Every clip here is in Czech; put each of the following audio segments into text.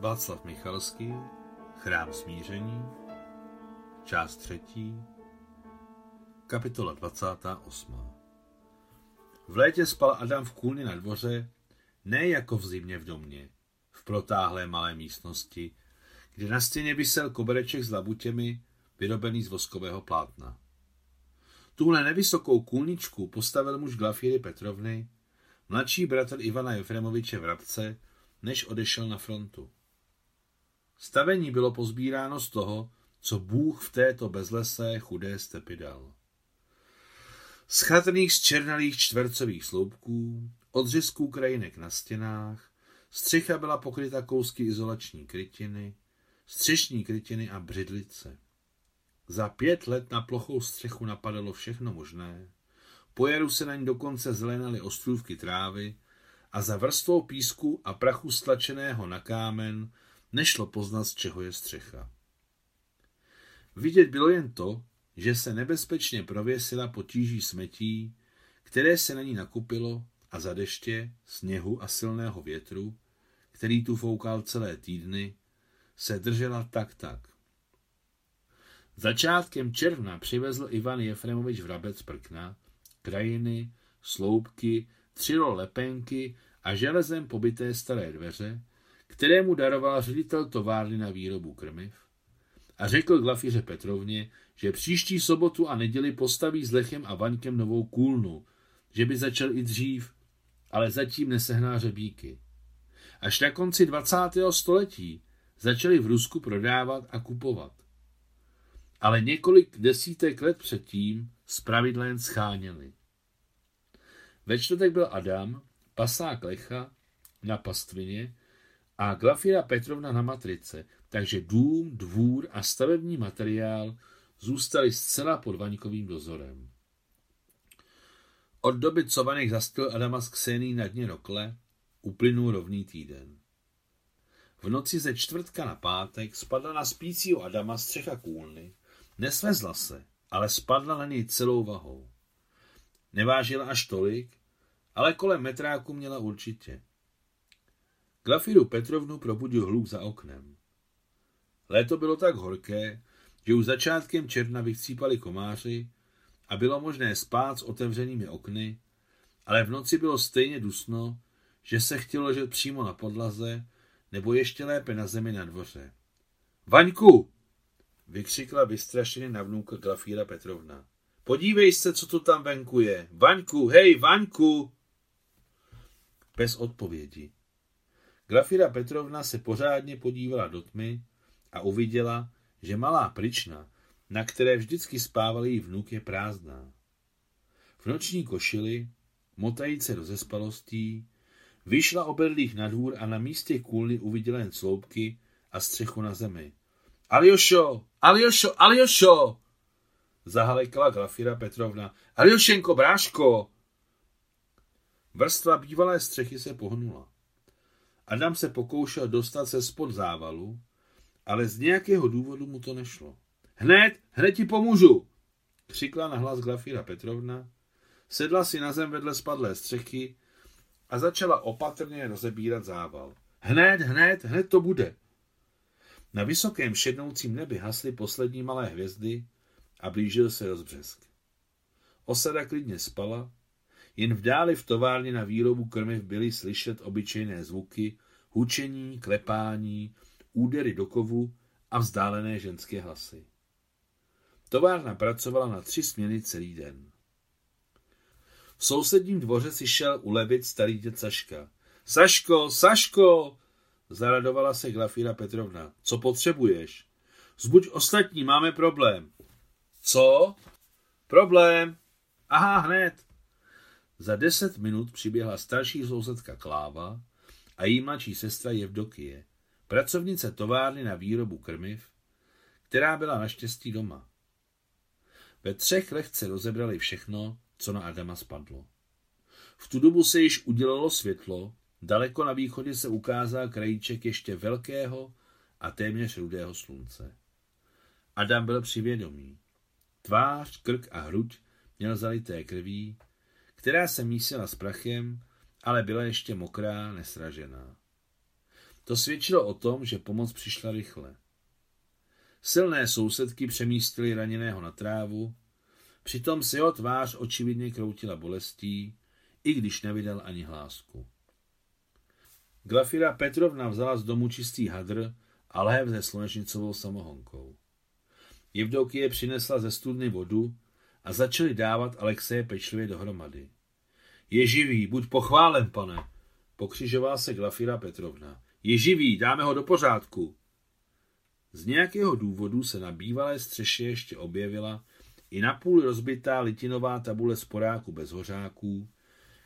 Václav Michalský, Chrám smíření, část třetí, kapitola 28. V létě spal Adam v kůlně na dvoře, ne jako v zimě v domě, v protáhlé malé místnosti, kde na stěně vysel kobereček s labutěmi, vyrobený z voskového plátna. Tuhle nevysokou kůlničku postavil muž Glafíry Petrovny, mladší bratr Ivana Jefremoviče Vrabce, než odešel na frontu. Stavení bylo pozbíráno z toho, co Bůh v této bezlesé chudé stepy dal. Z chatrných zčernalých čtvercových sloupků, odřezků krajinek na stěnách, střecha byla pokryta kousky izolační krytiny, střešní krytiny a břidlice. Za pět let na plochou střechu napadalo všechno možné, po jaru se na ní dokonce zelenaly ostrůvky trávy a za vrstvou písku a prachu stlačeného na kámen Nešlo poznat, z čeho je střecha. Vidět bylo jen to, že se nebezpečně prověsila potíží smetí, které se na ní nakupilo a za deště, sněhu a silného větru, který tu foukal celé týdny, se držela tak tak. Začátkem června přivezl Ivan Jefremovič Vrabec prkna, krajiny, sloupky, třilo lepenky a železem pobyté staré dveře, kterému daroval ředitel továrny na výrobu krmiv a řekl Glafíře Petrovně, že příští sobotu a neděli postaví s Lechem a Vaňkem novou kůlnu, že by začal i dřív, ale zatím nesehná řebíky. Až na konci 20. století začali v Rusku prodávat a kupovat. Ale několik desítek let předtím zpravidla jen scháněli. Ve čtvrtek byl Adam, pasák Lecha, na pastvině a Glafira Petrovna na matrice, takže dům, dvůr a stavební materiál zůstali zcela pod Vaňkovým dozorem. Od doby, co Vanek zastil Adama s Ksení na dně rokle, uplynul rovný týden. V noci ze čtvrtka na pátek spadla na spícího Adama střecha kůlny, nesvezla se, ale spadla na něj celou vahou. Nevážila až tolik, ale kolem metráku měla určitě. Glafiru Petrovnu probudil hluk za oknem. Léto bylo tak horké, že už začátkem června vychcípali komáři a bylo možné spát s otevřenými okny, ale v noci bylo stejně dusno, že se chtělo ležet přímo na podlaze nebo ještě lépe na zemi na dvoře. Vaňku! vykřikla vystrašeně na vnouka Glafíra Petrovna. Podívej se, co tu tam venku je. Vaňku, hej, Vaňku! Bez odpovědi. Glafira Petrovna se pořádně podívala do tmy a uviděla, že malá pryčna, na které vždycky spával její vnuk, je prázdná. V noční košili, motajíce do zespalostí, vyšla oberlých na dvůr a na místě kůlny uviděla jen sloupky a střechu na zemi. Aljošo, Aljošo, Aljošo! Zahalekala Glafira Petrovna. Aljošenko, bráško! Vrstva bývalé střechy se pohnula. Adam se pokoušel dostat se spod závalu, ale z nějakého důvodu mu to nešlo. Hned, hned ti pomůžu, křikla na hlas Glafíra Petrovna, sedla si na zem vedle spadlé střechy a začala opatrně rozebírat zával. Hned, hned, hned to bude. Na vysokém šednoucím nebi hasly poslední malé hvězdy a blížil se rozbřesk. Osada klidně spala jen v dáli v továrně na výrobu krmiv byly slyšet obyčejné zvuky, hučení, klepání, údery do kovu a vzdálené ženské hlasy. Továrna pracovala na tři směny celý den. V sousedním dvoře si šel ulevit starý děd Saška. Saško, Saško! Zaradovala se Glafíra Petrovna. Co potřebuješ? Zbuď ostatní, máme problém. Co? Problém. Aha, hned. Za deset minut přiběhla starší sousedka Kláva a její mladší sestra Jevdokie, pracovnice továrny na výrobu krmiv, která byla naštěstí doma. Ve třech lehce rozebrali všechno, co na Adama spadlo. V tu dobu se již udělalo světlo, daleko na východě se ukázal krajíček ještě velkého a téměř rudého slunce. Adam byl přivědomý. Tvář, krk a hruď měl zalité krví, která se mísila s prachem, ale byla ještě mokrá, nesražená. To svědčilo o tom, že pomoc přišla rychle. Silné sousedky přemístily raněného na trávu, přitom se jeho tvář očividně kroutila bolestí, i když nevydal ani hlásku. Glafira Petrovna vzala z domu čistý hadr a lév se slunečnicovou samohonkou. Jevdokie přinesla ze studny vodu a začali dávat Alexeje pečlivě dohromady. Je živý, buď pochválen, pane, pokřižovala se Glafira Petrovna. Je živý, dáme ho do pořádku. Z nějakého důvodu se na bývalé střeše ještě objevila i napůl rozbitá litinová tabule sporáku bez hořáků,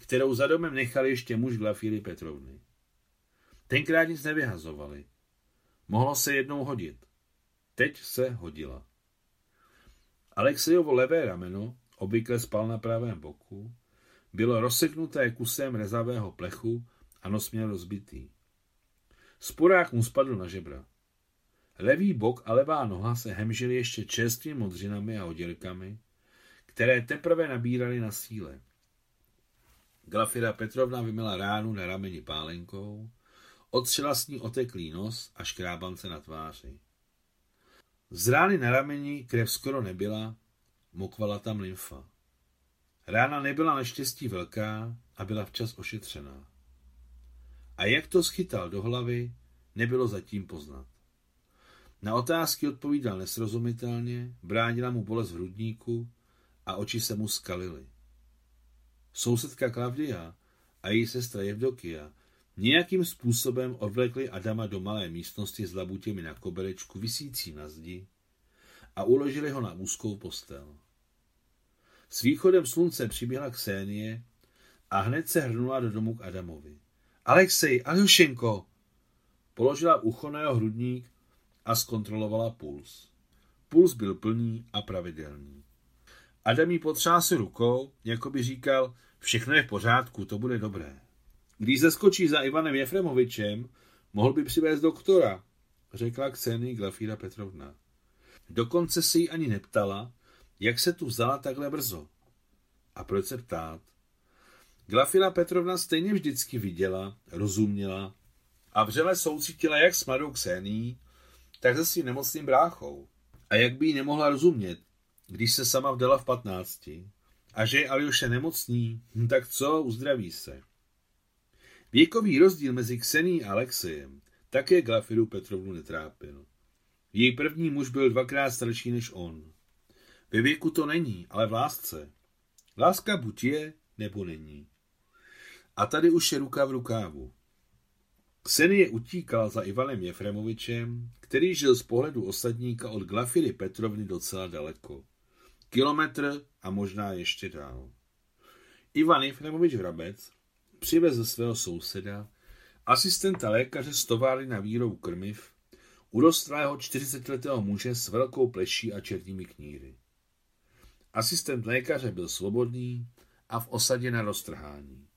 kterou za domem nechal ještě muž Glafíry Petrovny. Tenkrát nic nevyhazovali. Mohlo se jednou hodit. Teď se hodila. Alexejovo levé rameno, obvykle spal na pravém boku, bylo rozseknuté kusem rezavého plechu a nos měl rozbitý. Sporák mu spadl na žebra. Levý bok a levá noha se hemžily ještě čerstvými modřinami a oděrkami, které teprve nabíraly na síle. Glafira Petrovna vymila ránu na rameni pálenkou, otřela s ní oteklý nos a škrábance na tváři. Z rány na rameni krev skoro nebyla, mokvala tam lymfa. Rána nebyla naštěstí velká a byla včas ošetřená. A jak to schytal do hlavy, nebylo zatím poznat. Na otázky odpovídal nesrozumitelně, bránila mu bolest v hrudníku a oči se mu skalily. Sousedka Klavdia a její sestra Jevdokia nějakým způsobem odvlekli Adama do malé místnosti s labutěmi na koberečku visící na zdi a uložili ho na úzkou postel. S východem slunce přiběhla Ksenie a hned se hrnula do domu k Adamovi. Alexej, Aljošenko! Položila ucho na jeho hrudník a zkontrolovala puls. Puls byl plný a pravidelný. Adam jí potřásl rukou, jako by říkal, všechno je v pořádku, to bude dobré. Když zeskočí za Ivanem Jefremovičem, mohl by přivést doktora, řekla Kseny Glafíra Petrovna. Dokonce si ji ani neptala, jak se tu vzala takhle brzo. A proč se ptát? Glafila Petrovna stejně vždycky viděla, rozuměla a vřele soucítila jak s mladou Ksení, tak se svým nemocným bráchou. A jak by jí nemohla rozumět, když se sama vdala v patnácti a že je Aljoše nemocný, hm, tak co, uzdraví se. Věkový rozdíl mezi Ksení a Alexejem také Glafiru Petrovnu netrápil. Její první muž byl dvakrát starší než on. Ve věku to není, ale v lásce. Láska buď je, nebo není. A tady už je ruka v rukávu. Ksenie utíkala za Ivanem Jefremovičem, který žil z pohledu osadníka od Glafiry Petrovny docela daleko. Kilometr a možná ještě dál. Ivan Jefremovič Vrabec přivezl svého souseda, asistenta lékaře z továrny na výrobu krmiv, urostlého 40-letého muže s velkou pleší a černými kníry. Asistent lékaře byl svobodný a v osadě na roztrhání.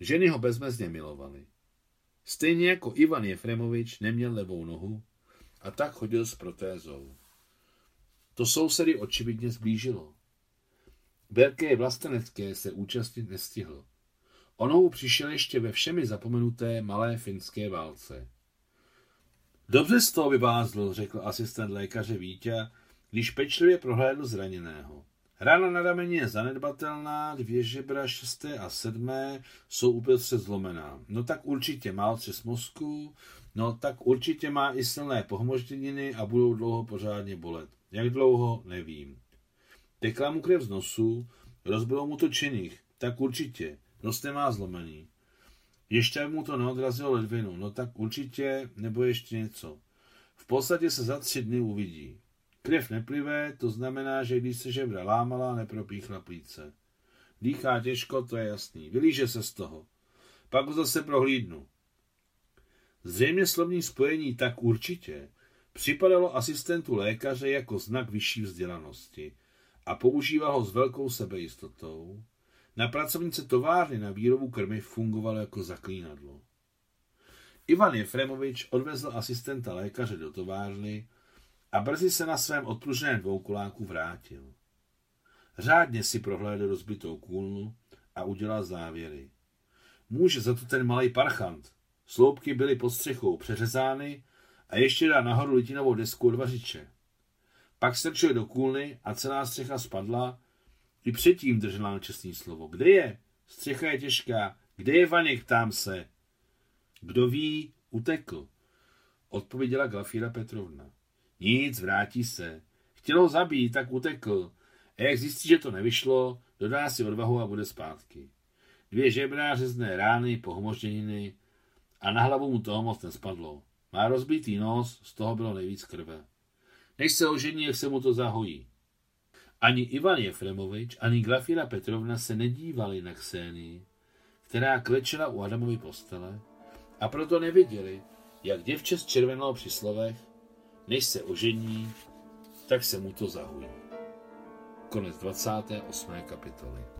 Ženy ho bezmezně milovaly. Stejně jako Ivan Jefremovič neměl levou nohu a tak chodil s protézou. To sousedy očividně zblížilo. Velké vlastenecké se účastnit nestihl. Onou přišel ještě ve všemi zapomenuté malé finské válce. Dobře z toho vyvázl, řekl asistent lékaře Vítě, když pečlivě prohlédl zraněného. Rána na rameni je zanedbatelná, dvě žebra šesté a sedmé jsou uprostřed zlomená. No tak určitě má otřes mozku, no tak určitě má i silné pohmožděniny a budou dlouho pořádně bolet. Jak dlouho, nevím. Tekla mu krev z nosu, rozbilo mu to činých, tak určitě, nos nemá zlomený. Ještě mu to neodrazilo ledvinu, no tak určitě, nebo ještě něco. V podstatě se za tři dny uvidí. Krev neplive, to znamená, že když se žebra lámala, nepropíchla plíce. Dýchá těžko, to je jasný. Vylíže se z toho. Pak ho zase prohlídnu. Zřejmě slovní spojení tak určitě připadalo asistentu lékaře jako znak vyšší vzdělanosti a používal ho s velkou sebejistotou. Na pracovnice továrny na výrobu krmy fungovalo jako zaklínadlo. Ivan Jefremovič odvezl asistenta lékaře do továrny a brzy se na svém odpruženém dvoukoláku vrátil. Řádně si prohlédl rozbitou kůlnu a udělal závěry. Může za to ten malý parchant, Sloupky byly pod střechou přeřezány a ještě dá nahoru litinovou desku od vařiče. Pak strčil do kůlny a celá střecha spadla. I předtím držela na čestný slovo. Kde je? Střecha je těžká. Kde je Vaněk, ptám se. Kdo ví, utekl. Odpověděla Glafíra Petrovna. Nic, vrátí se. Chtěl ho zabít, tak utekl. A jak zjistí, že to nevyšlo, dodá si odvahu a bude zpátky. Dvě žebra, řezné rány, pohmožděniny a na hlavu mu toho moc nespadlo. Má rozbitý nos, z toho bylo nejvíc krve. Než se ožení, jak se mu to zahojí. Ani Ivan Jefremovič, ani Glafira Petrovna se nedívali na Ksénii, která klečela u Adamovy postele a proto neviděli, jak děvče červenalo při slovech, než se ožení, tak se mu to zahojí. Konec 28. kapitoly.